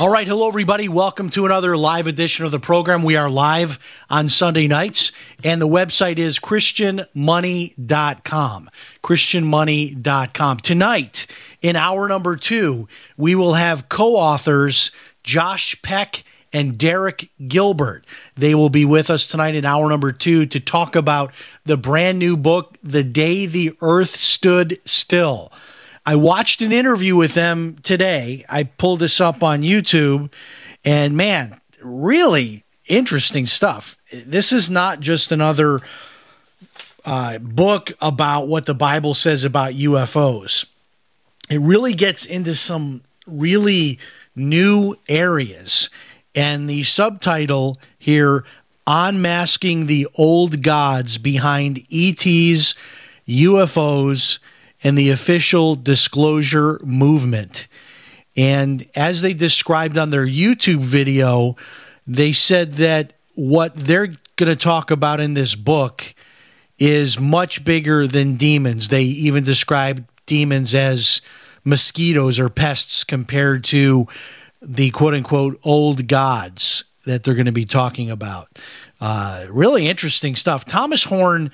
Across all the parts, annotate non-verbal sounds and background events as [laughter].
All right, hello everybody. Welcome to another live edition of the program. We are live on Sunday nights, and the website is christianmoney.com. christianmoney.com. Tonight, in hour number 2, we will have co-authors Josh Peck and Derek Gilbert. They will be with us tonight in hour number 2 to talk about the brand new book The Day the Earth Stood Still. I watched an interview with them today. I pulled this up on YouTube, and man, really interesting stuff. This is not just another uh, book about what the Bible says about UFOs. It really gets into some really new areas. And the subtitle here Unmasking the Old Gods Behind ETs, UFOs, and the official disclosure movement. And as they described on their YouTube video, they said that what they're going to talk about in this book is much bigger than demons. They even described demons as mosquitoes or pests compared to the quote unquote old gods that they're going to be talking about. Uh, really interesting stuff. Thomas Horn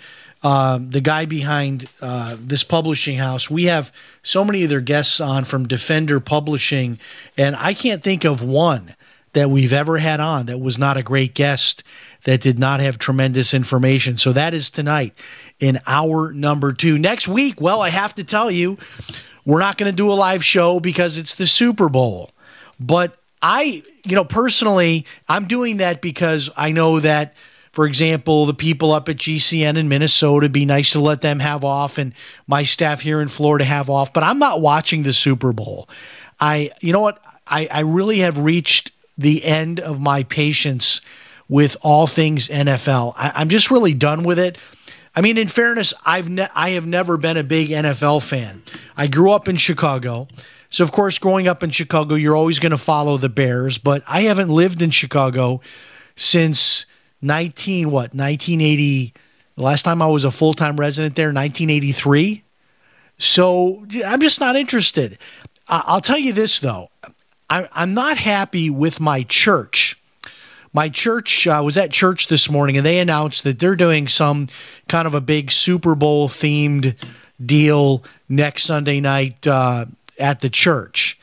uh, the guy behind uh, this publishing house. We have so many of their guests on from Defender Publishing, and I can't think of one that we've ever had on that was not a great guest that did not have tremendous information. So that is tonight in hour number two. Next week, well, I have to tell you, we're not going to do a live show because it's the Super Bowl. But I, you know, personally, I'm doing that because I know that for example, the people up at GCN in Minnesota, be nice to let them have off, and my staff here in Florida have off. But I'm not watching the Super Bowl. I, you know what? I, I really have reached the end of my patience with all things NFL. I, am just really done with it. I mean, in fairness, I've ne- I have never been a big NFL fan. I grew up in Chicago. So, of course, growing up in Chicago, you're always going to follow the Bears, but I haven't lived in Chicago since 19 what 1980 the last time i was a full-time resident there 1983 so i'm just not interested. I'll tell you this though. I'm not happy with my church. My church uh, was at church this morning and they announced that they're doing some kind of a big super bowl themed deal next sunday night uh, at the church.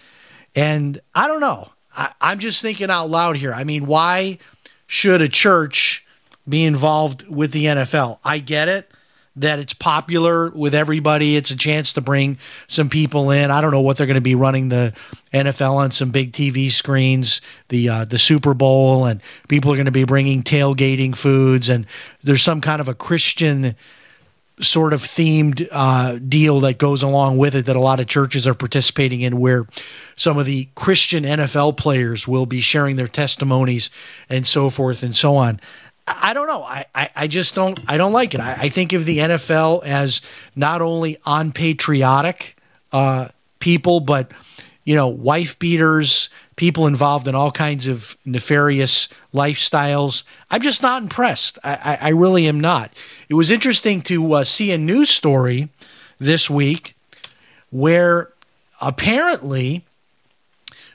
And i don't know. I, i'm just thinking out loud here. I mean why should a church be involved with the NFL? I get it that it's popular with everybody. It's a chance to bring some people in. I don't know what they're going to be running the NFL on some big TV screens, the uh, the Super Bowl, and people are going to be bringing tailgating foods, and there's some kind of a Christian sort of themed uh, deal that goes along with it that a lot of churches are participating in, where some of the Christian NFL players will be sharing their testimonies and so forth and so on. I don't know. I, I, I just don't I don't like it. I, I, think of the NFL as not only unpatriotic uh, people, but you know, wife beaters, people involved in all kinds of nefarious lifestyles. I'm just not impressed. I, I, I really am not. It was interesting to uh, see a news story this week where apparently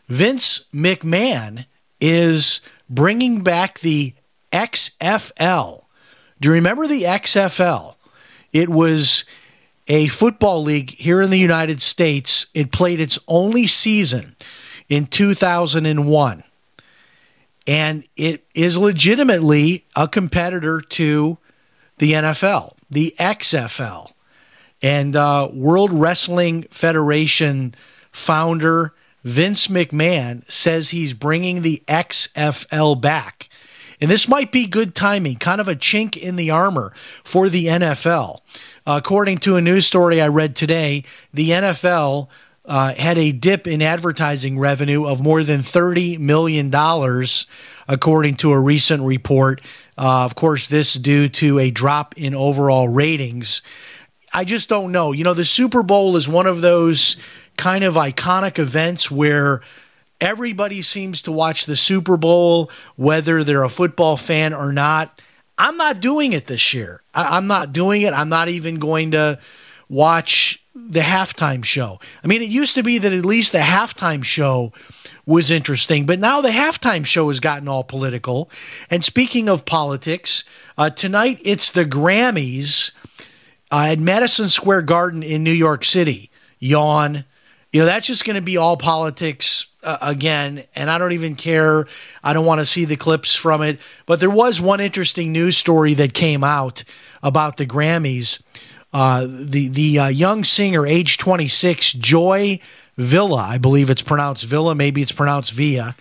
Vince McMahon is bringing back the XFL. Do you remember the XFL? It was a football league here in the United States. It played its only season in 2001. And it is legitimately a competitor to the NFL, the XFL. And uh, World Wrestling Federation founder Vince McMahon says he's bringing the XFL back. And this might be good timing, kind of a chink in the armor for the NFL. according to a news story I read today, the NFL uh, had a dip in advertising revenue of more than $30 million, according to a recent report. Uh, of course, this due to a drop in overall ratings. I just don't know. You know, the Super Bowl is one of those kind of iconic events where everybody seems to watch the Super Bowl, whether they're a football fan or not. I'm not doing it this year. I- I'm not doing it. I'm not even going to watch the halftime show. I mean, it used to be that at least the halftime show was interesting, but now the halftime show has gotten all political. And speaking of politics, uh, tonight it's the Grammys uh, at Madison Square Garden in New York City. Yawn. You know, that's just going to be all politics uh, again. And I don't even care. I don't want to see the clips from it. But there was one interesting news story that came out about the Grammys. Uh, the the uh, young singer, age 26, Joy Villa, I believe it's pronounced Villa, maybe it's pronounced Via.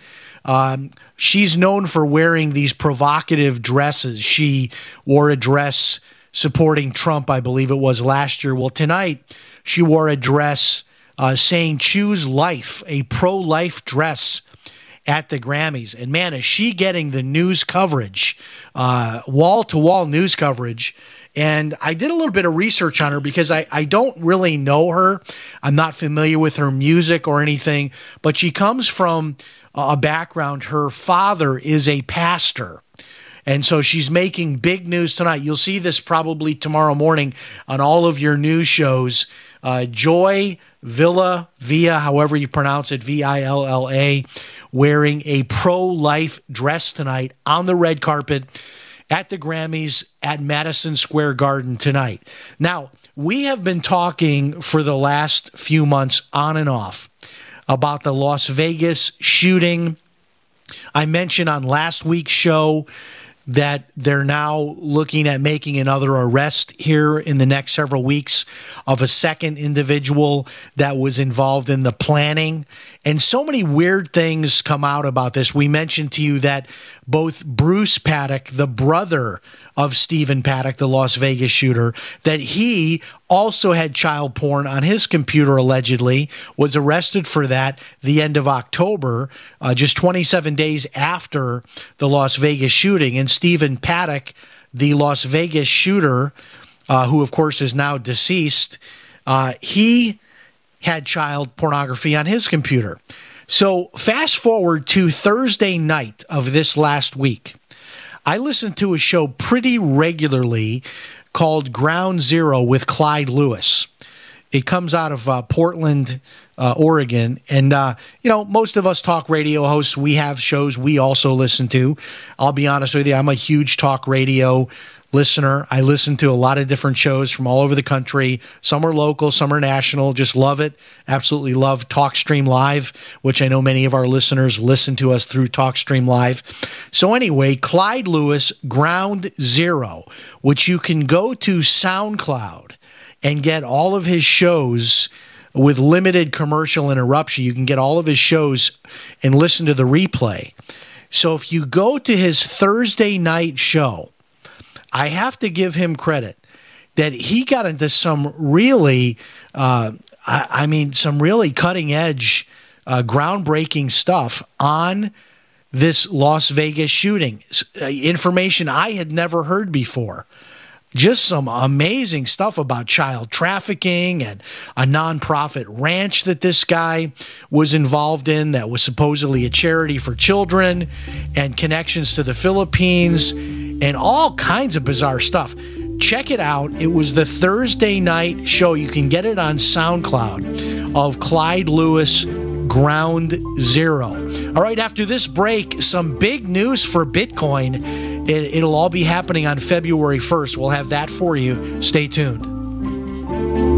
Um, she's known for wearing these provocative dresses. She wore a dress supporting Trump, I believe it was last year. Well, tonight she wore a dress uh, saying choose life, a pro life dress at the Grammys. And man, is she getting the news coverage, wall to wall news coverage. And I did a little bit of research on her because I, I don't really know her. I'm not familiar with her music or anything, but she comes from a background. Her father is a pastor. And so she's making big news tonight. You'll see this probably tomorrow morning on all of your news shows. Uh, Joy Villa, Via, however you pronounce it, V I L L A, wearing a pro life dress tonight on the red carpet at the Grammys at Madison Square Garden tonight. Now, we have been talking for the last few months on and off about the Las Vegas shooting. I mentioned on last week's show that they're now looking at making another arrest here in the next several weeks of a second individual that was involved in the planning. And so many weird things come out about this. We mentioned to you that both Bruce Paddock, the brother of Stephen Paddock, the Las Vegas shooter, that he also had child porn on his computer allegedly, was arrested for that the end of October, uh, just 27 days after the Las Vegas shooting. And Stephen Paddock, the Las Vegas shooter, uh, who of course is now deceased, uh, he had child pornography on his computer. So fast forward to Thursday night of this last week. I listen to a show pretty regularly called Ground Zero with Clyde Lewis. It comes out of uh, Portland, uh, Oregon. And, uh, you know, most of us talk radio hosts, we have shows we also listen to. I'll be honest with you, I'm a huge talk radio listener. I listen to a lot of different shows from all over the country. Some are local, some are national. Just love it. Absolutely love TalkStream Live, which I know many of our listeners listen to us through TalkStream Live. So, anyway, Clyde Lewis, Ground Zero, which you can go to SoundCloud and get all of his shows with limited commercial interruption. You can get all of his shows and listen to the replay. So, if you go to his Thursday night show, I have to give him credit that he got into some really, uh, I, I, mean, some really cutting edge, uh, groundbreaking stuff on this Las Vegas shooting. Uh, information I had never heard before. Just some amazing stuff about child trafficking and a nonprofit ranch that this guy was involved in that was supposedly a charity for children and connections to the Philippines and all kinds of bizarre stuff. Check it out. It was the Thursday night show. You can get it on SoundCloud of Clyde Lewis Ground Zero. All right, after this break, some big news for Bitcoin It, it'll all be happening on February 1st. We'll have that for you. Stay tuned.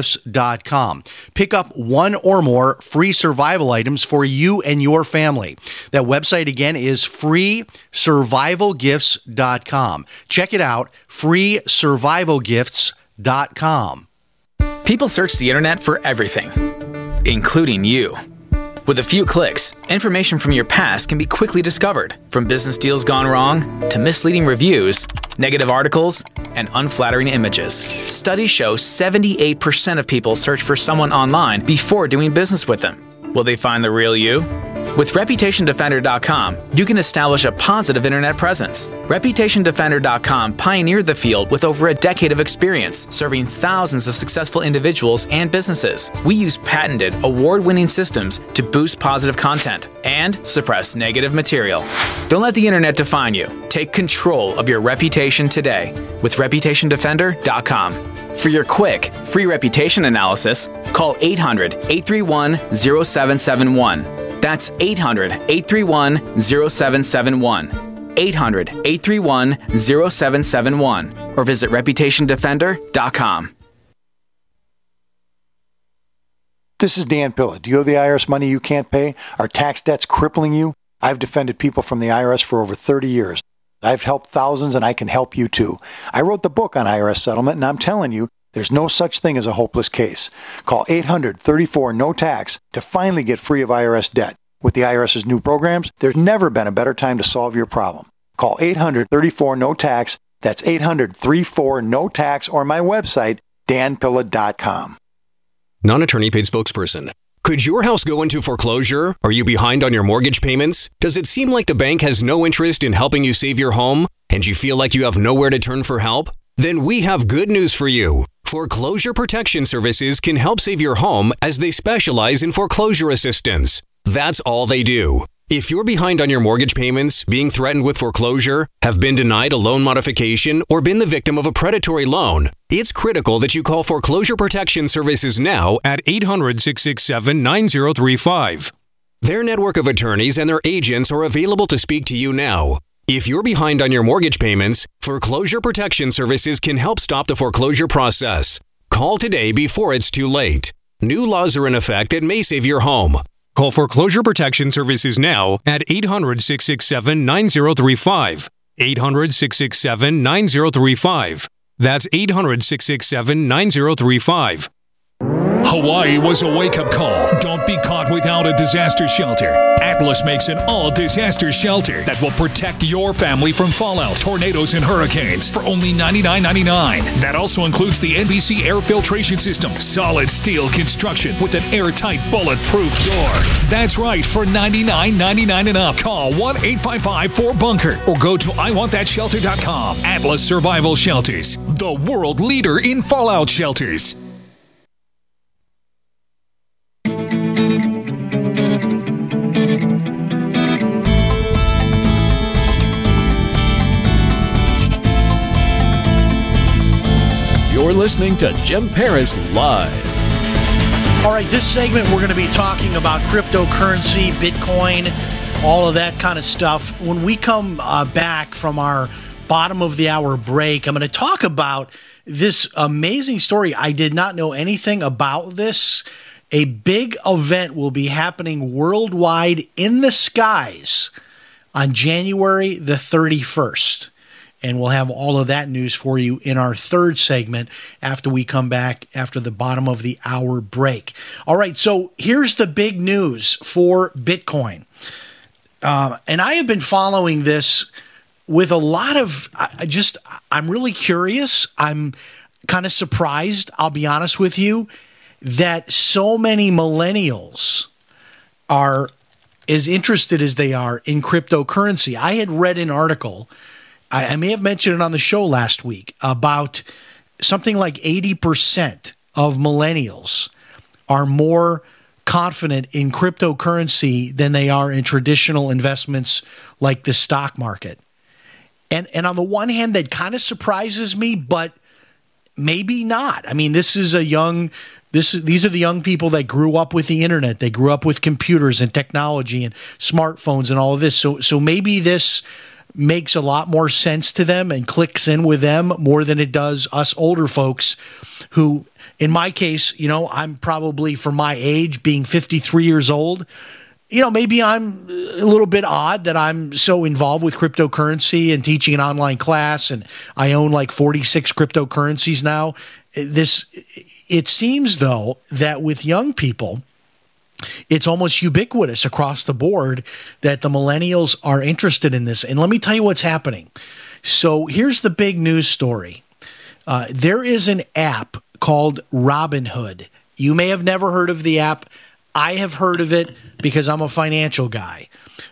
gifts.com. Pick up one or more free survival items for you and your family. That website again is freesurvivalgifts.com. Check it out, freesurvivalgifts.com. People search the internet for everything, including you. With a few clicks, information from your past can be quickly discovered, from business deals gone wrong to misleading reviews, negative articles, and unflattering images. Studies show 78% of people search for someone online before doing business with them. Will they find the real you? With ReputationDefender.com, you can establish a positive internet presence. ReputationDefender.com pioneered the field with over a decade of experience, serving thousands of successful individuals and businesses. We use patented, award winning systems to boost positive content and suppress negative material. Don't let the internet define you. Take control of your reputation today with ReputationDefender.com. For your quick, free reputation analysis, call 800 831 0771. That's 800 831 0771. 800 831 0771. Or visit ReputationDefender.com. This is Dan Pilla. Do you owe the IRS money you can't pay? Are tax debts crippling you? I've defended people from the IRS for over 30 years. I've helped thousands and I can help you too. I wrote the book on IRS settlement and I'm telling you, there's no such thing as a hopeless case. Call 800 34 no tax to finally get free of IRS debt. With the IRS's new programs, there's never been a better time to solve your problem. Call 800 34 no tax. That's 800 34 no tax or my website, danpilla.com. Non attorney paid spokesperson. Could your house go into foreclosure? Are you behind on your mortgage payments? Does it seem like the bank has no interest in helping you save your home? And you feel like you have nowhere to turn for help? Then we have good news for you. Foreclosure Protection Services can help save your home as they specialize in foreclosure assistance. That's all they do. If you're behind on your mortgage payments, being threatened with foreclosure, have been denied a loan modification, or been the victim of a predatory loan, it's critical that you call Foreclosure Protection Services now at 800 667 9035. Their network of attorneys and their agents are available to speak to you now. If you're behind on your mortgage payments, Foreclosure Protection Services can help stop the foreclosure process. Call today before it's too late. New laws are in effect that may save your home. Call Foreclosure Protection Services now at 800 667 9035. 800 667 9035. That's 800 667 9035. Hawaii was a wake up call. Don't be caught without a disaster shelter. Atlas makes an all disaster shelter that will protect your family from fallout, tornadoes, and hurricanes for only $99.99. That also includes the NBC air filtration system, solid steel construction with an airtight bulletproof door. That's right, for $99.99 and up. Call 1 855 4 Bunker or go to IWantThatShelter.com. Atlas Survival Shelters, the world leader in fallout shelters. You're listening to Jim Paris Live. All right, this segment we're going to be talking about cryptocurrency, Bitcoin, all of that kind of stuff. When we come uh, back from our bottom of the hour break, I'm going to talk about this amazing story. I did not know anything about this. A big event will be happening worldwide in the skies on January the 31st. And we'll have all of that news for you in our third segment after we come back after the bottom of the hour break. All right, so here's the big news for Bitcoin. Uh, and I have been following this with a lot of I just I'm really curious. I'm kind of surprised, I'll be honest with you, that so many millennials are as interested as they are in cryptocurrency. I had read an article, I, I may have mentioned it on the show last week, about something like 80% of millennials are more confident in cryptocurrency than they are in traditional investments like the stock market. And and on the one hand that kind of surprises me, but maybe not. I mean, this is a young this is, these are the young people that grew up with the internet. They grew up with computers and technology and smartphones and all of this. So so maybe this makes a lot more sense to them and clicks in with them more than it does us older folks who in my case, you know, I'm probably for my age being 53 years old, you know, maybe I'm a little bit odd that I'm so involved with cryptocurrency and teaching an online class and I own like 46 cryptocurrencies now. This it seems though that with young people it's almost ubiquitous across the board that the millennials are interested in this. And let me tell you what's happening. So here's the big news story. Uh, there is an app called Robinhood. You may have never heard of the app. I have heard of it because I'm a financial guy.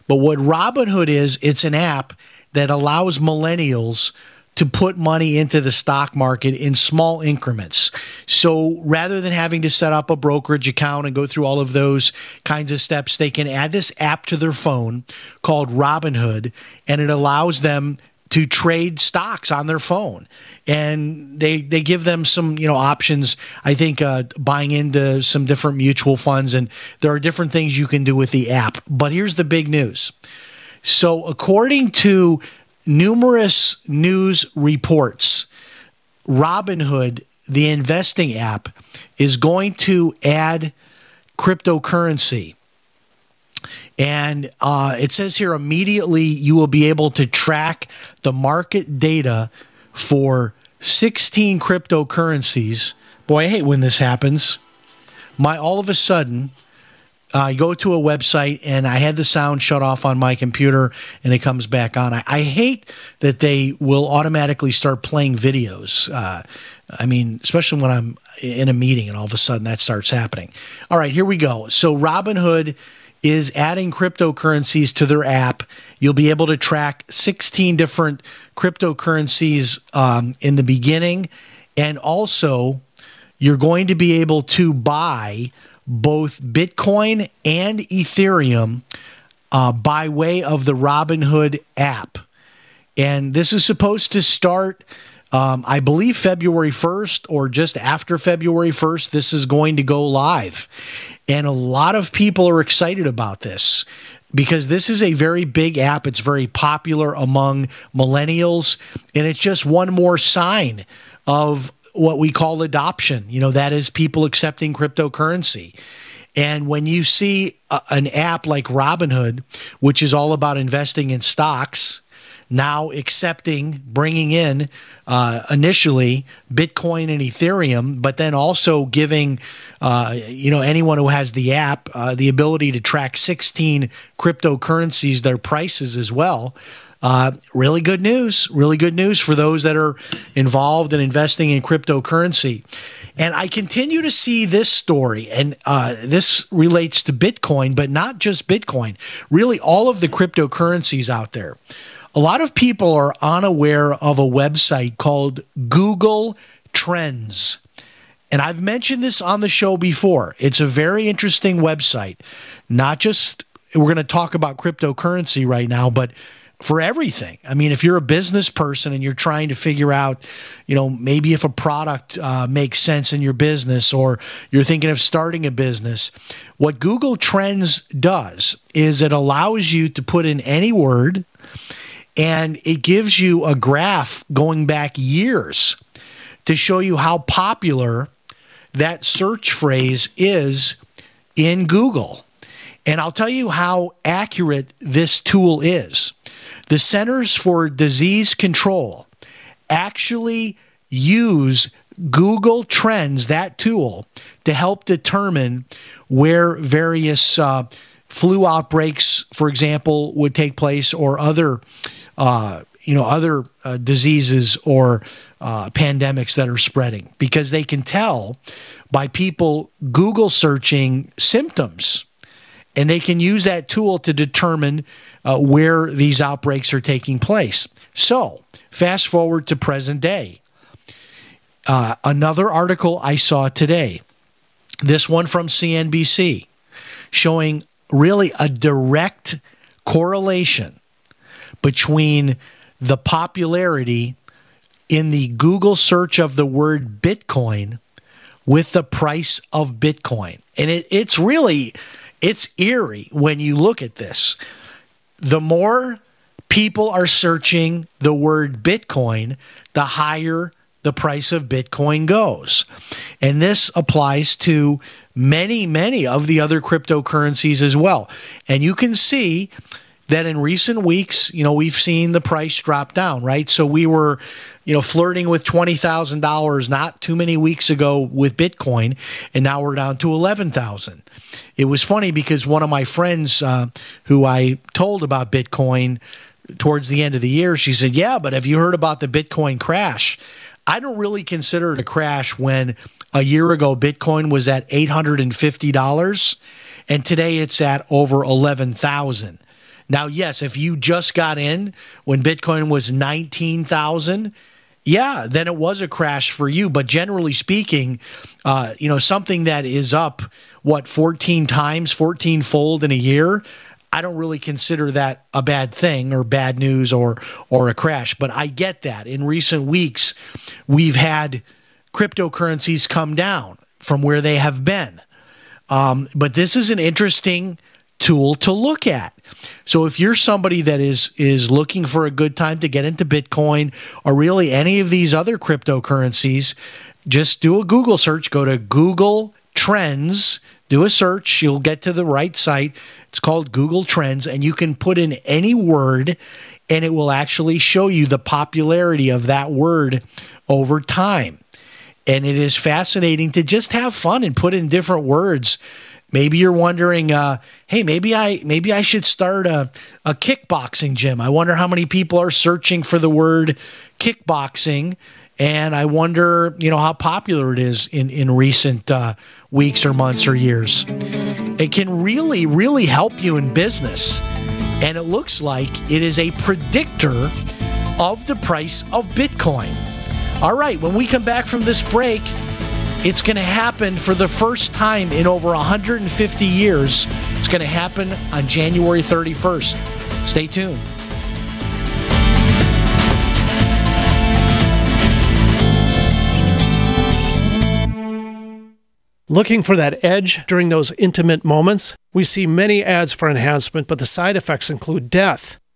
But what Robinhood is, it's an app that allows millennials to put money into the stock market in small increments. So rather than having to set up a brokerage account and go through all of those kinds of steps, they can add this app to their phone called Robinhood, and it allows them to trade stocks on their phone. And they they give them some you know options i think uh, buying into some different mutual funds and there are different things you can do with the app. But here's the big news. So according to numerous news reports robinhood the investing app is going to add cryptocurrency and uh, it says here immediately you will be able to track the market data for 16 cryptocurrencies. Boy, I hate when this happens. My all of a sudden, I go to a website and I had the sound shut off on my computer and it comes back on. I, I hate that they will automatically start playing videos. Uh, I mean, especially when I'm in a meeting and all of a sudden that starts happening. All right, here we go. So, Robinhood is adding cryptocurrencies to their app. You'll be able to track 16 different cryptocurrencies um, in the beginning. And also, you're going to be able to buy both Bitcoin and Ethereum uh, by way of the Robinhood app. And this is supposed to start, um, I believe, February 1st or just after February 1st. This is going to go live. And a lot of people are excited about this because this is a very big app. It's very popular among millennials. And it's just one more sign of what we call adoption. You know, that is people accepting cryptocurrency. And when you see a, an app like Robinhood, which is all about investing in stocks, now accepting bringing in uh, initially Bitcoin and Ethereum, but then also giving uh, you know anyone who has the app uh, the ability to track 16 cryptocurrencies, their prices as well. Uh, really good news. Really good news for those that are involved in investing in cryptocurrency. And I continue to see this story, and uh, this relates to Bitcoin, but not just Bitcoin, really all of the cryptocurrencies out there a lot of people are unaware of a website called Google Trends. And I've mentioned this on the show before. It's a very interesting website. Not just, we're going to talk about cryptocurrency right now, but for everything. I mean, if you're a business person and you're trying to figure out, you know, maybe if a product uh, makes sense in your business or you're thinking of starting a business, what Google Trends does is it allows you to put in any word and it gives you a graph going back years to show you how popular that search phrase is in Google. And I'll tell you how accurate this tool is. The Centers for Disease Control actually use Google Trends, that tool, to help determine where various uh, flu outbreaks, for example, would take place, or other, uh, you know, other uh, diseases or uh, pandemics that are spreading, because they can tell by people Google searching symptoms, and they can use that tool to determine uh, where these outbreaks are taking place. So, fast forward to present day. Uh, another article I saw today, this one from CNBC, showing really a direct correlation between the popularity in the Google search of the word Bitcoin with the price of Bitcoin. And it, it's really it's eerie when you look at this. The more people are searching the word Bitcoin, the higher the price of Bitcoin goes. And this applies to many, many of the other cryptocurrencies as well. And you can see that in recent weeks, you know, we've seen the price drop down, right? So we were, you know, flirting with $20,000 not too many weeks ago with Bitcoin, and now we're down to 11,000. It was funny because one of my friends uh, who I told about Bitcoin towards the end of the year, she said, Yeah, but have you heard about the Bitcoin crash? I don't really consider it a crash when a year ago Bitcoin was at $850 and today it's at over 11,000. Now, yes, if you just got in when Bitcoin was 19,000, yeah, then it was a crash for you. But generally speaking, uh, you know, something that is up, what, 14 times, 14 fold in a year, I don't really consider that a bad thing or bad news or or a crash. But I get that. In recent weeks, we've had cryptocurrencies come down from where they have been. Um, but this is an interesting tool to look at. So if you're somebody that is is looking for a good time to get into Bitcoin or really any of these other cryptocurrencies, just do a Google search, go to Google Trends, do a search, you'll get to the right site. It's called Google Trends and you can put in any word and it will actually show you the popularity of that word over time. And it is fascinating to just have fun and put in different words Maybe you're wondering, uh, hey, maybe I maybe I should start a, a kickboxing gym. I wonder how many people are searching for the word kickboxing, and I wonder, you know, how popular it is in in recent uh, weeks or months or years. It can really, really help you in business, and it looks like it is a predictor of the price of Bitcoin. All right, when we come back from this break. It's going to happen for the first time in over 150 years. It's going to happen on January 31st. Stay tuned. Looking for that edge during those intimate moments? We see many ads for enhancement, but the side effects include death.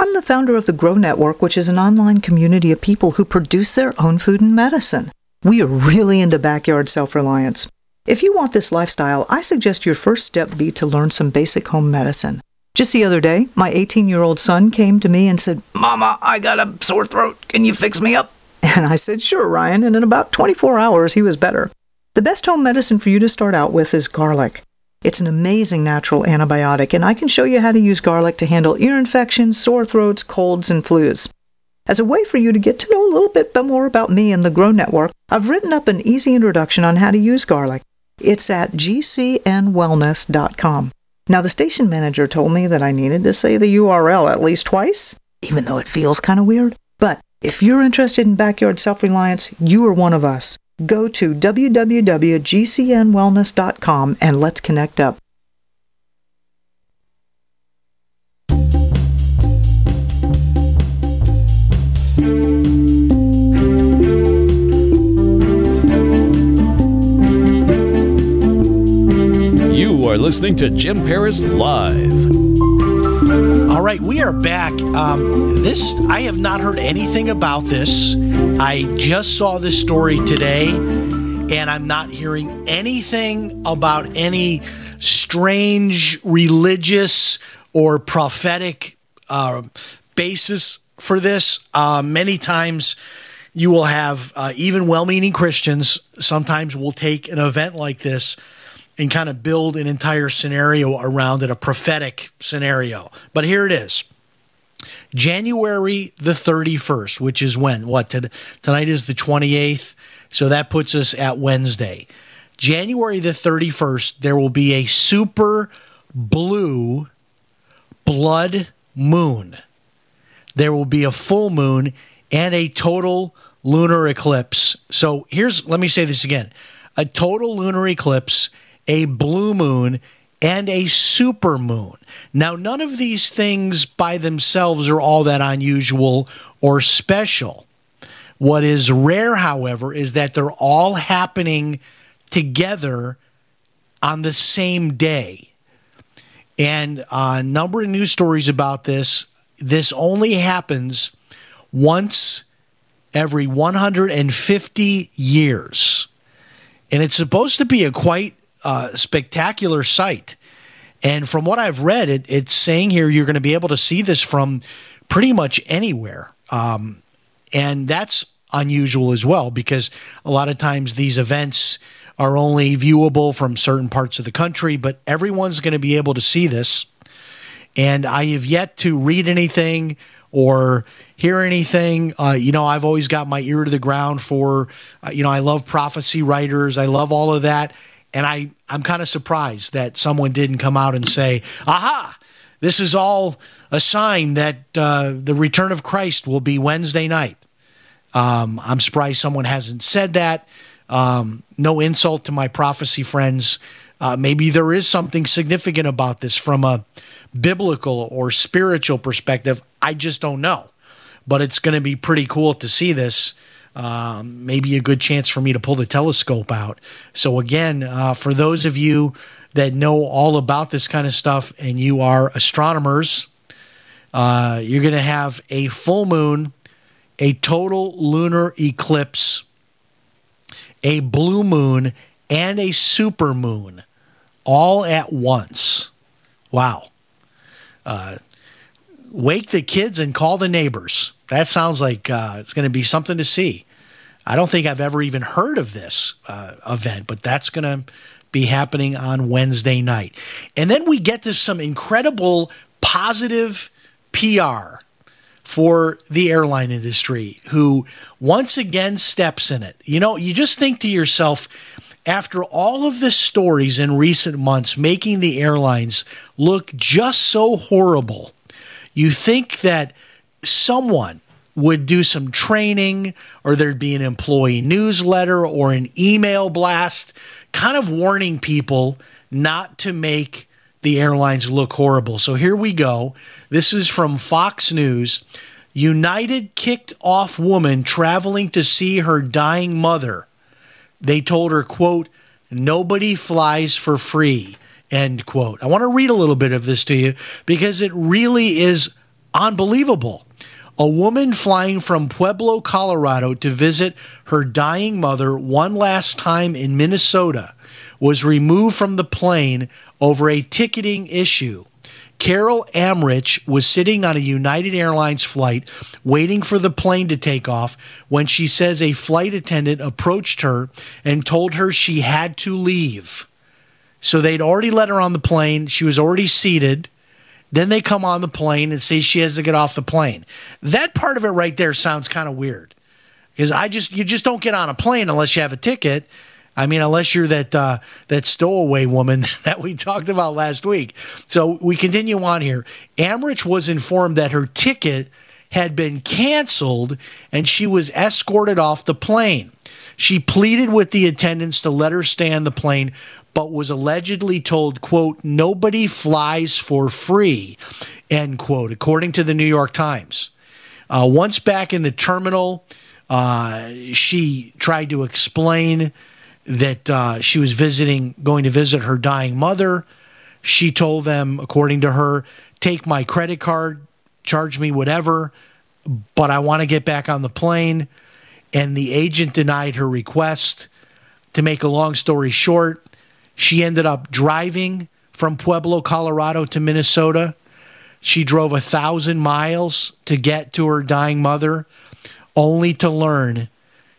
I'm the founder of the Grow Network, which is an online community of people who produce their own food and medicine. We are really into backyard self reliance. If you want this lifestyle, I suggest your first step be to learn some basic home medicine. Just the other day, my 18 year old son came to me and said, Mama, I got a sore throat. Can you fix me up? And I said, Sure, Ryan. And in about 24 hours, he was better. The best home medicine for you to start out with is garlic. It's an amazing natural antibiotic, and I can show you how to use garlic to handle ear infections, sore throats, colds, and flus. As a way for you to get to know a little bit more about me and the Grow Network, I've written up an easy introduction on how to use garlic. It's at gcnwellness.com. Now, the station manager told me that I needed to say the URL at least twice, even though it feels kind of weird. But if you're interested in backyard self reliance, you are one of us. Go to www.gcnwellness.com and let's connect up. You are listening to Jim Paris Live. All right, we are back. Um, this I have not heard anything about this. I just saw this story today, and I'm not hearing anything about any strange religious or prophetic uh, basis for this. Uh, many times, you will have uh, even well-meaning Christians sometimes will take an event like this and kind of build an entire scenario around it, a prophetic scenario. But here it is. January the 31st, which is when? What? Tonight is the 28th. So that puts us at Wednesday. January the 31st, there will be a super blue blood moon. There will be a full moon and a total lunar eclipse. So here's, let me say this again a total lunar eclipse a blue moon, and a super moon. Now, none of these things by themselves are all that unusual or special. What is rare, however, is that they're all happening together on the same day. And a number of news stories about this. This only happens once every 150 years. And it's supposed to be a quite uh, spectacular sight. And from what I've read, it, it's saying here you're going to be able to see this from pretty much anywhere. Um, and that's unusual as well because a lot of times these events are only viewable from certain parts of the country, but everyone's going to be able to see this. And I have yet to read anything or hear anything. Uh, you know, I've always got my ear to the ground for, uh, you know, I love prophecy writers, I love all of that. And I, I'm kind of surprised that someone didn't come out and say, aha, this is all a sign that uh, the return of Christ will be Wednesday night. Um, I'm surprised someone hasn't said that. Um, no insult to my prophecy friends. uh, maybe there is something significant about this from a biblical or spiritual perspective. I just don't know. But it's going to be pretty cool to see this. Um, maybe a good chance for me to pull the telescope out. So, again, uh, for those of you that know all about this kind of stuff and you are astronomers, uh, you're going to have a full moon, a total lunar eclipse, a blue moon, and a super moon all at once. Wow. Uh, wake the kids and call the neighbors. That sounds like uh, it's going to be something to see. I don't think I've ever even heard of this uh, event, but that's going to be happening on Wednesday night. And then we get to some incredible positive PR for the airline industry who once again steps in it. You know, you just think to yourself, after all of the stories in recent months making the airlines look just so horrible, you think that someone would do some training or there'd be an employee newsletter or an email blast kind of warning people not to make the airlines look horrible. So here we go. This is from Fox News. United kicked off woman traveling to see her dying mother. They told her, quote, nobody flies for free, end quote. I want to read a little bit of this to you because it really is unbelievable. A woman flying from Pueblo, Colorado to visit her dying mother one last time in Minnesota was removed from the plane over a ticketing issue. Carol Amrich was sitting on a United Airlines flight waiting for the plane to take off when she says a flight attendant approached her and told her she had to leave. So they'd already let her on the plane. She was already seated. Then they come on the plane and say she has to get off the plane. That part of it right there sounds kind of weird. Because I just you just don't get on a plane unless you have a ticket. I mean, unless you're that uh, that stowaway woman [laughs] that we talked about last week. So we continue on here. Amrich was informed that her ticket had been canceled and she was escorted off the plane. She pleaded with the attendants to let her stay on the plane, but was allegedly told, quote, nobody flies for free, end quote, according to the New York Times. Uh, once back in the terminal, uh, she tried to explain that uh, she was visiting, going to visit her dying mother. She told them, according to her, take my credit card, charge me whatever, but I want to get back on the plane. And the agent denied her request. To make a long story short, she ended up driving from Pueblo, Colorado to Minnesota. She drove a thousand miles to get to her dying mother, only to learn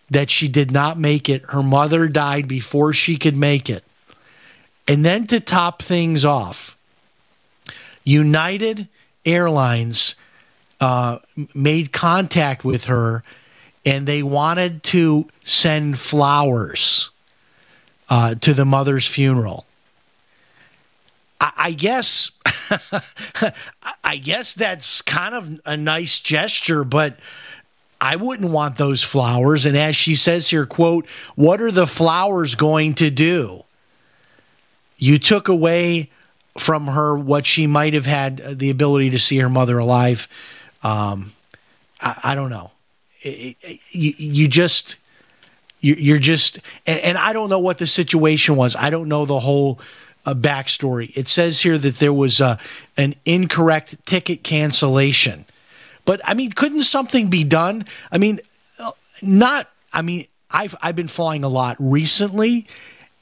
that she did not make it. Her mother died before she could make it. And then to top things off, United Airlines uh, made contact with her and they wanted to send flowers uh, to the mother's funeral. I, guess, [laughs] I guess that's kind of a nice gesture, but I wouldn't want those flowers. And as she says here, quote, what are the flowers going to do? You took away from her what she might have had the ability to see her mother alive. Um, I, I, don't know. It, you, you, just, you, are just, and, and, I don't know what the situation was. I don't know the whole uh, backstory. It says here that there was uh, an incorrect ticket cancellation. But I mean, couldn't something be done? I mean, not. I mean, I've I've been flying a lot recently,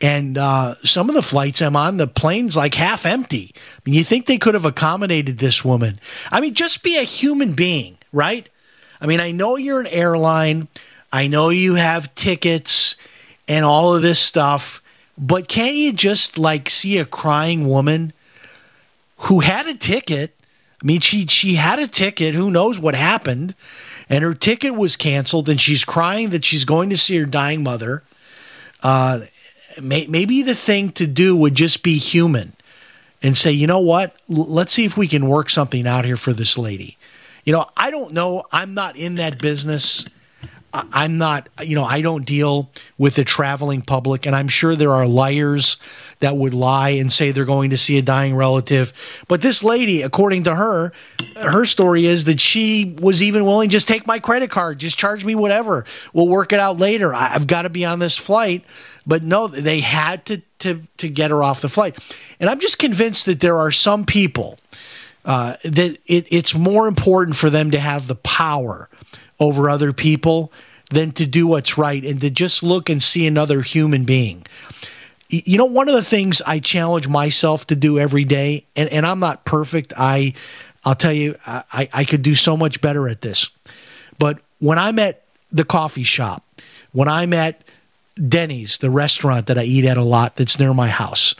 and uh, some of the flights I'm on, the plane's like half empty. I mean, you think they could have accommodated this woman? I mean, just be a human being, right? I mean, I know you're an airline. I know you have tickets and all of this stuff, but can't you just like see a crying woman who had a ticket I mean, she she had a ticket. Who knows what happened? And her ticket was canceled, and she's crying that she's going to see her dying mother. Uh, may, maybe the thing to do would just be human and say, you know what? L- let's see if we can work something out here for this lady. You know, I don't know. I'm not in that business. I'm not, you know, I don't deal with the traveling public, and I'm sure there are liars that would lie and say they're going to see a dying relative. But this lady, according to her, her story is that she was even willing just take my credit card, just charge me whatever. We'll work it out later. I, I've got to be on this flight. But no, they had to to to get her off the flight. And I'm just convinced that there are some people uh, that it, it's more important for them to have the power over other people than to do what's right and to just look and see another human being. You know, one of the things I challenge myself to do every day, and, and I'm not perfect. I, I'll tell you, I, I could do so much better at this. But when I'm at the coffee shop, when I'm at Denny's, the restaurant that I eat at a lot that's near my house,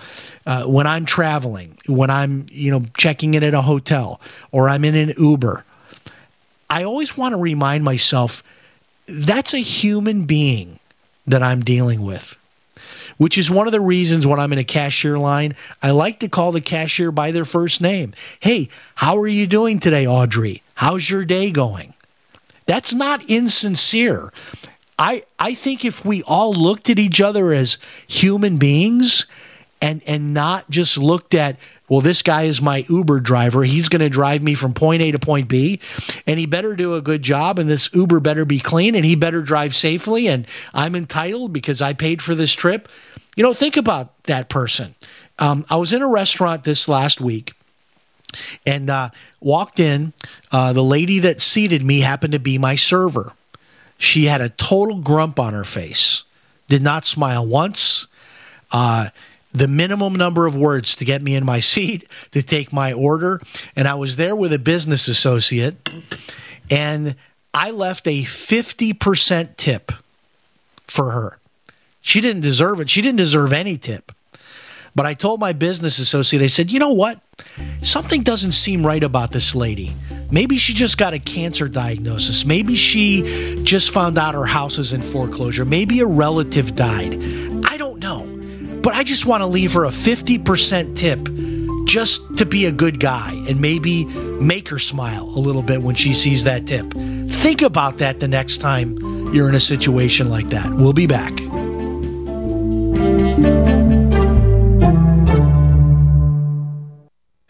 uh, when I'm traveling, when I'm, you know, checking in at a hotel or I'm in an Uber, I always want to remind myself that's a human being that I'm dealing with which is one of the reasons when I'm in a cashier line, I like to call the cashier by their first name. Hey, how are you doing today, Audrey? How's your day going? That's not insincere. I I think if we all looked at each other as human beings and and not just looked at well, this guy is my Uber driver. He's going to drive me from point A to point B, and he better do a good job. And this Uber better be clean, and he better drive safely. And I'm entitled because I paid for this trip. You know, think about that person. Um, I was in a restaurant this last week and uh, walked in. Uh, the lady that seated me happened to be my server. She had a total grump on her face, did not smile once. Uh, the minimum number of words to get me in my [laughs] seat to take my order. And I was there with a business associate, and I left a 50% tip for her. She didn't deserve it. She didn't deserve any tip. But I told my business associate, I said, you know what? Something doesn't seem right about this lady. Maybe she just got a cancer diagnosis. Maybe she just found out her house is in foreclosure. Maybe a relative died. I don't know. But I just want to leave her a 50% tip just to be a good guy and maybe make her smile a little bit when she sees that tip. Think about that the next time you're in a situation like that. We'll be back.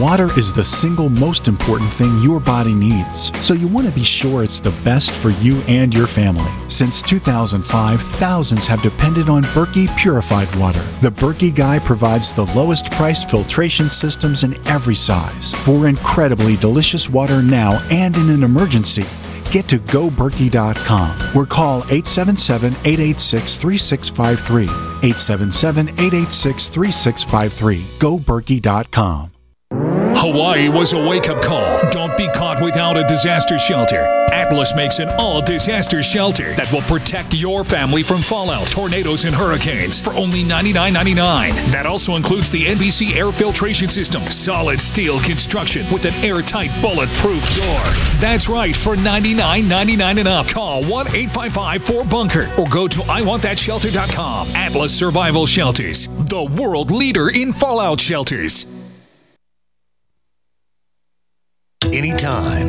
Water is the single most important thing your body needs, so you want to be sure it's the best for you and your family. Since 2005, thousands have depended on Berkey purified water. The Berkey Guy provides the lowest priced filtration systems in every size for incredibly delicious water now and in an emergency. Get to goberkey.com or call 877 886 3653. 877 886 3653. Goberkey.com. Hawaii was a wake up call. Don't be caught without a disaster shelter. Atlas makes an all disaster shelter that will protect your family from fallout, tornadoes, and hurricanes for only $99.99. That also includes the NBC air filtration system, solid steel construction with an airtight bulletproof door. That's right, for $99.99 and up. Call 1 855 4 Bunker or go to IWantThatShelter.com. Atlas Survival Shelters, the world leader in fallout shelters.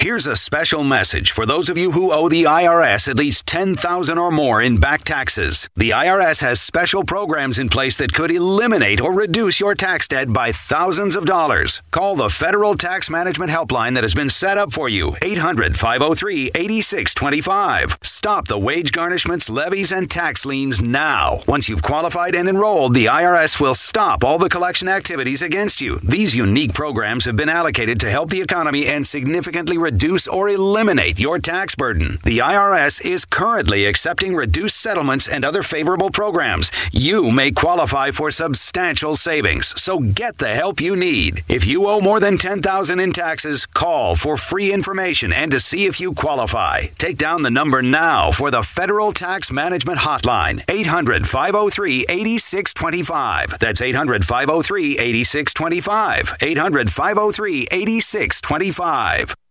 Here's a special message for those of you who owe the IRS at least 10,000 or more in back taxes. The IRS has special programs in place that could eliminate or reduce your tax debt by thousands of dollars. Call the Federal Tax Management Helpline that has been set up for you. 800-503-8625. Stop the wage garnishments, levies and tax liens now. Once you've qualified and enrolled, the IRS will stop all the collection activities against you. These unique programs have been allocated to help the economy and significantly reduce or eliminate your tax burden. The IRS is currently accepting reduced settlements and other favorable programs. You may qualify for substantial savings, so get the help you need. If you owe more than 10,000 in taxes, call for free information and to see if you qualify. Take down the number now for the Federal Tax Management Hotline, 800-503-8625. That's 800-503-8625. 800-503-8625.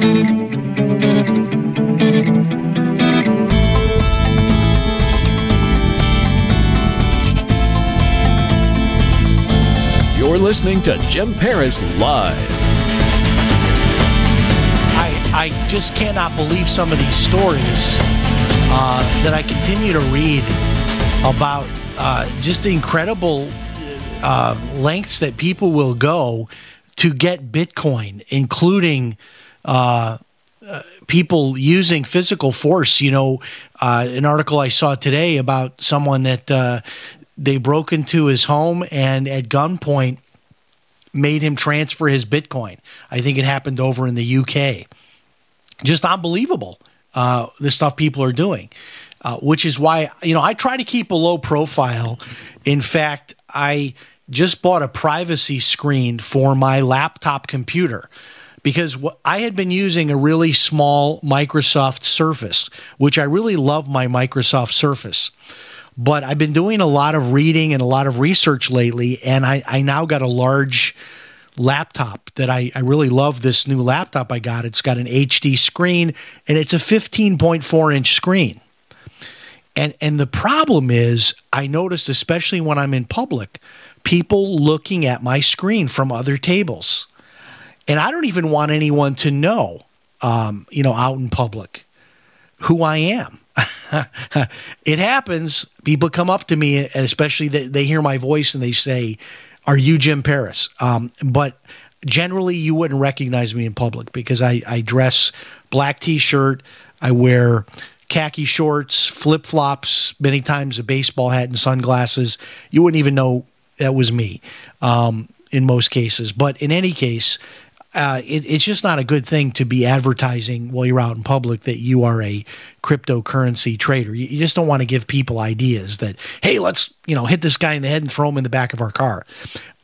You're listening to Jim Paris Live. I, I just cannot believe some of these stories uh, that I continue to read about uh, just incredible uh, lengths that people will go to get Bitcoin, including uh, uh, people using physical force. You know, uh, an article I saw today about someone that uh, they broke into his home and at gunpoint made him transfer his Bitcoin. I think it happened over in the UK. Just unbelievable, uh, the stuff people are doing. Uh, which is why you know I try to keep a low profile. In fact, I just bought a privacy screen for my laptop computer because I had been using a really small Microsoft Surface, which I really love my Microsoft Surface. But I've been doing a lot of reading and a lot of research lately, and I, I now got a large laptop that I, I really love this new laptop I got. It's got an HD screen and it's a 15.4 inch screen. And and the problem is I noticed especially when I'm in public, people looking at my screen from other tables. And I don't even want anyone to know um, you know, out in public who I am. [laughs] it happens. People come up to me, and especially they, they hear my voice and they say, Are you Jim Paris? Um, but generally, you wouldn't recognize me in public because I, I dress black t shirt, I wear khaki shorts, flip flops, many times a baseball hat and sunglasses. You wouldn't even know that was me um, in most cases. But in any case, uh, it, it's just not a good thing to be advertising while you're out in public that you are a cryptocurrency trader. You, you just don't want to give people ideas that, hey, let's you know hit this guy in the head and throw him in the back of our car.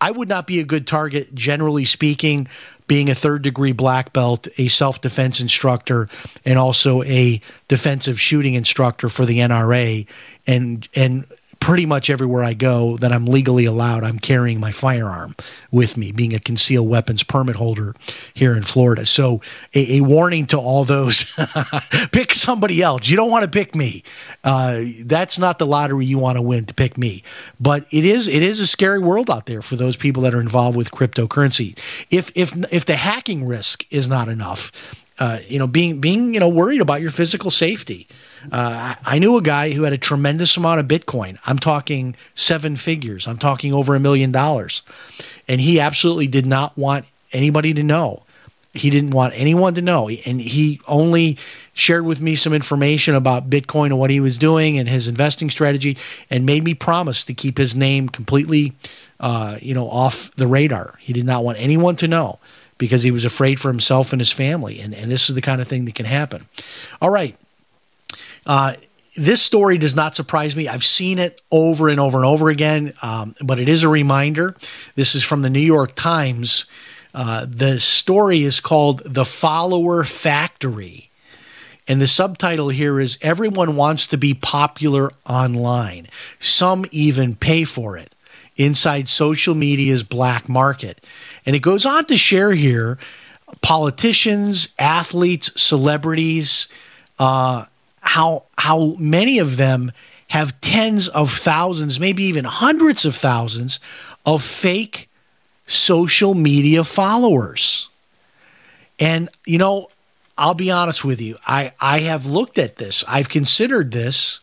I would not be a good target, generally speaking. Being a third degree black belt, a self defense instructor, and also a defensive shooting instructor for the NRA, and and pretty much everywhere I go that I'm legally allowed, I'm carrying my firearm with me, being a concealed weapons permit holder here in Florida. So, a, a warning to all those [laughs] pick somebody else. You don't want to pick me. Uh, that's not the lottery you want to win to pick me. But it is it is a scary world out there for those people that are involved with cryptocurrency. If if if the hacking risk is not enough, uh, you know, being being you know worried about your physical safety. Uh, I knew a guy who had a tremendous amount of Bitcoin. I'm talking seven figures. I'm talking over a million dollars, and he absolutely did not want anybody to know. He didn't want anyone to know. And he only shared with me some information about Bitcoin and what he was doing and his investing strategy and made me promise to keep his name completely, uh, you know, off the radar. He did not want anyone to know because he was afraid for himself and his family. And, and this is the kind of thing that can happen. All right. Uh, this story does not surprise me. I've seen it over and over and over again, um, but it is a reminder. This is from the New York Times. Uh, the story is called The Follower Factory. And the subtitle here is Everyone Wants to Be Popular Online. Some even pay for it inside social media's black market. And it goes on to share here politicians, athletes, celebrities, uh, how how many of them have tens of thousands, maybe even hundreds of thousands of fake social media followers. And you know, I'll be honest with you. I I have looked at this. I've considered this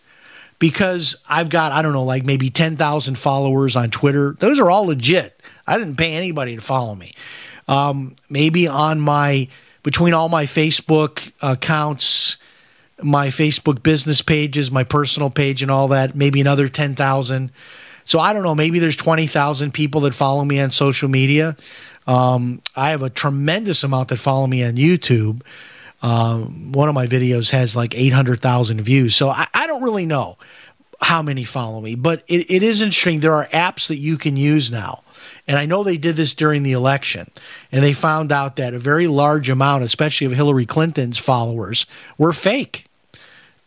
because I've got I don't know like maybe 10,000 followers on Twitter. Those are all legit. I didn't pay anybody to follow me. Um, maybe on my between all my Facebook accounts, my Facebook business pages, my personal page, and all that, maybe another 10,000. So I don't know, maybe there's 20,000 people that follow me on social media. Um, I have a tremendous amount that follow me on YouTube. Um, one of my videos has like 800,000 views. So I, I, don't really know how many follow me, but it, it is interesting. There are apps that you can use now. And I know they did this during the election, and they found out that a very large amount, especially of Hillary Clinton's followers, were fake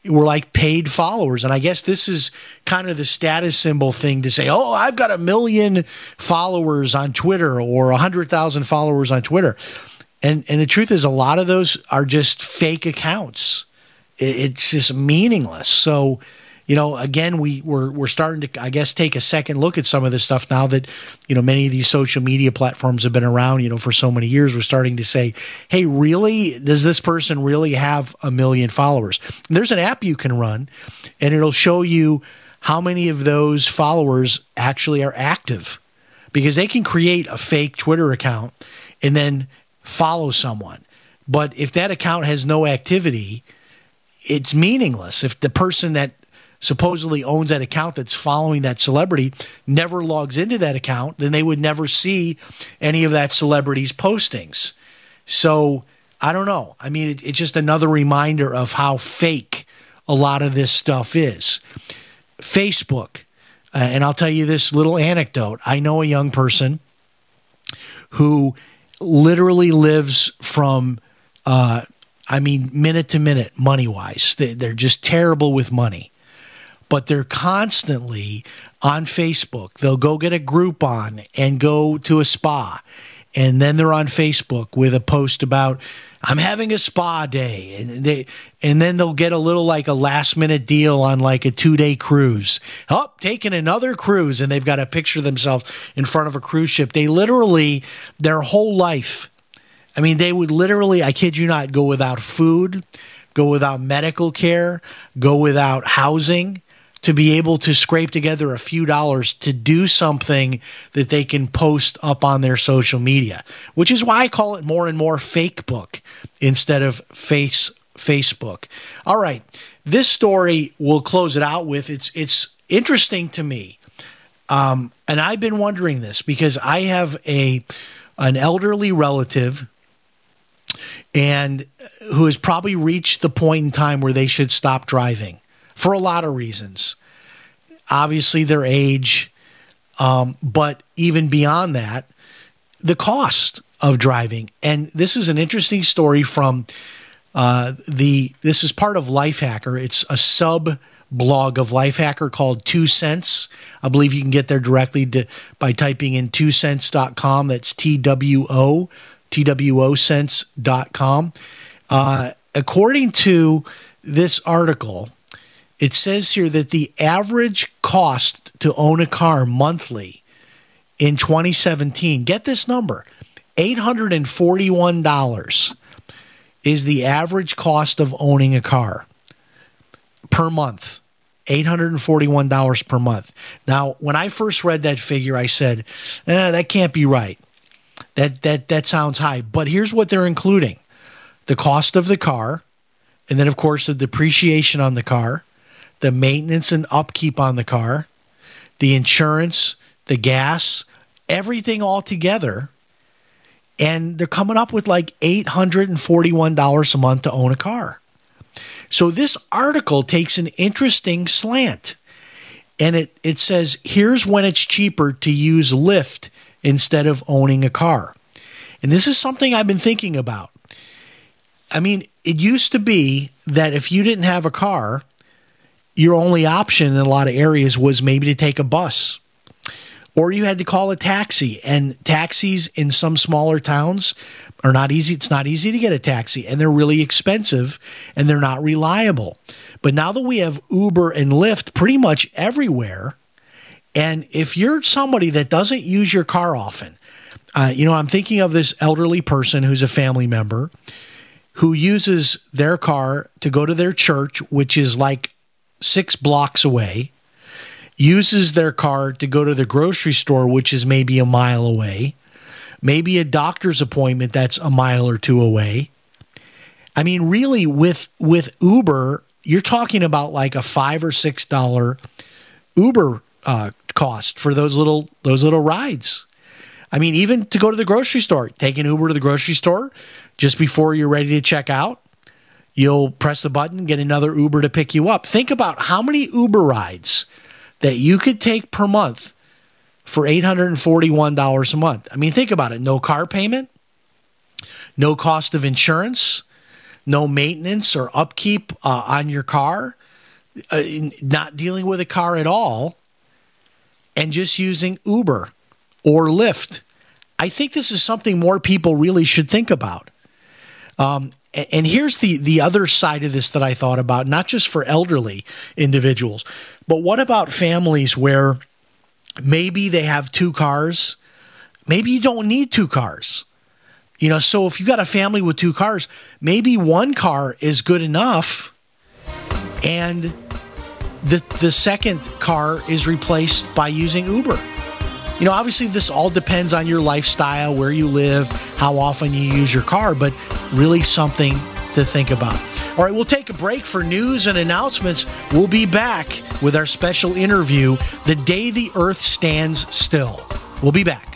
were like paid followers. And I guess this is kind of the status symbol thing to say, oh, I've got a million followers on Twitter or a 100,000 followers on Twitter. And, and the truth is, a lot of those are just fake accounts. It's just meaningless. So, you know, again, we we're we're starting to, I guess, take a second look at some of this stuff now that, you know, many of these social media platforms have been around, you know, for so many years. We're starting to say, hey, really, does this person really have a million followers? there's an app you can run, and it'll show you how many of those followers actually are active, because they can create a fake Twitter account and then follow someone. But if that account has no activity, it's meaningless. If the person that supposedly owns that account that's following that celebrity never logs into that account, then they would never see any of that celebrity's postings. So I don't know. I mean, it, it's just another reminder of how fake a lot of this stuff is. Facebook, uh, and I'll tell you this little anecdote. I know a young person who literally lives from, uh, I mean, minute to minute, money wise. They, they're just terrible with money but they're constantly on Facebook. They'll go get a Groupon and go to a spa. And then they're on Facebook with a post about I'm having a spa day and they and then they'll get a little like a last minute deal on like a 2-day cruise. Oh, taking another cruise and they've got a picture themselves in front of a cruise ship. They literally their whole life I mean they would literally I kid you not go without food, go without medical care, go without housing to be able to scrape together a few dollars to do something that they can post up on their social media, which is why I call it more and more fake book instead of face Facebook. All right, this story we'll close it out with. It's it's interesting to me, um, and I've been wondering this because I have a an elderly relative and who has probably reached the point in time where they should stop driving for a lot of reasons. Obviously, their age, um, but even beyond that, the cost of driving. And this is an interesting story from uh, the. This is part of Lifehacker. It's a sub blog of Lifehacker called Two Cents. I believe you can get there directly to, by typing in twocents.com. That's T W O, T W O cents.com. Uh, according to this article, it says here that the average cost to own a car monthly in 2017, get this number, $841 is the average cost of owning a car per month. $841 per month. Now, when I first read that figure, I said, eh, that can't be right. That that that sounds high, but here's what they're including: the cost of the car, and then of course the depreciation on the car, the maintenance and upkeep on the car, the insurance, the gas, everything all together. And they're coming up with like $841 a month to own a car. So this article takes an interesting slant. And it, it says here's when it's cheaper to use Lyft instead of owning a car. And this is something I've been thinking about. I mean, it used to be that if you didn't have a car, your only option in a lot of areas was maybe to take a bus. Or you had to call a taxi and taxis in some smaller towns are not easy it's not easy to get a taxi and they're really expensive and they're not reliable. But now that we have uber and lyft pretty much everywhere and if you're somebody that doesn't use your car often uh, you know i'm thinking of this elderly person who's a family member who uses their car to go to their church which is like six blocks away uses their car to go to the grocery store, which is maybe a mile away, maybe a doctor's appointment that's a mile or two away. I mean, really, with with Uber, you're talking about like a five or six dollar Uber uh, cost for those little those little rides. I mean, even to go to the grocery store, take an Uber to the grocery store just before you're ready to check out. You'll press the button, get another Uber to pick you up. Think about how many Uber rides that you could take per month for $841 a month. I mean, think about it no car payment, no cost of insurance, no maintenance or upkeep uh, on your car, uh, not dealing with a car at all, and just using Uber or Lyft. I think this is something more people really should think about. Um, and here's the the other side of this that I thought about, not just for elderly individuals, but what about families where maybe they have two cars? Maybe you don't need two cars. You know, so if you got a family with two cars, maybe one car is good enough and the the second car is replaced by using Uber. You know, obviously, this all depends on your lifestyle, where you live, how often you use your car, but really something to think about. All right, we'll take a break for news and announcements. We'll be back with our special interview, The Day the Earth Stands Still. We'll be back.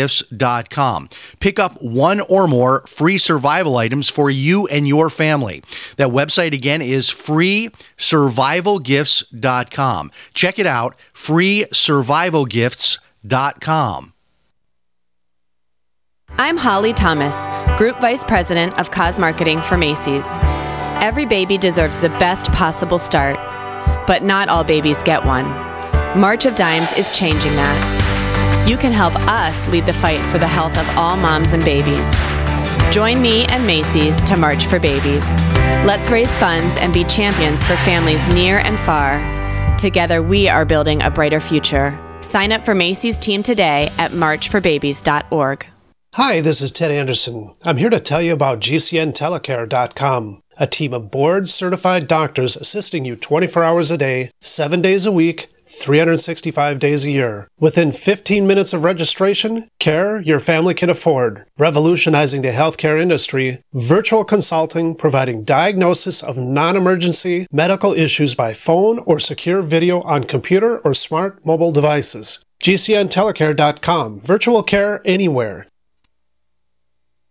gifts.com. Pick up one or more free survival items for you and your family. That website again is freesurvivalgifts.com. Check it out, freesurvivalgifts.com. I'm Holly Thomas, Group Vice President of Cause Marketing for Macy's. Every baby deserves the best possible start, but not all babies get one. March of Dimes is changing that. You can help us lead the fight for the health of all moms and babies. Join me and Macy's to March for Babies. Let's raise funds and be champions for families near and far. Together, we are building a brighter future. Sign up for Macy's team today at marchforbabies.org. Hi, this is Ted Anderson. I'm here to tell you about GCNTelecare.com, a team of board certified doctors assisting you 24 hours a day, 7 days a week 365 days a year. Within 15 minutes of registration, care your family can afford. Revolutionizing the healthcare industry, virtual consulting providing diagnosis of non emergency medical issues by phone or secure video on computer or smart mobile devices. GCNtelecare.com. Virtual care anywhere.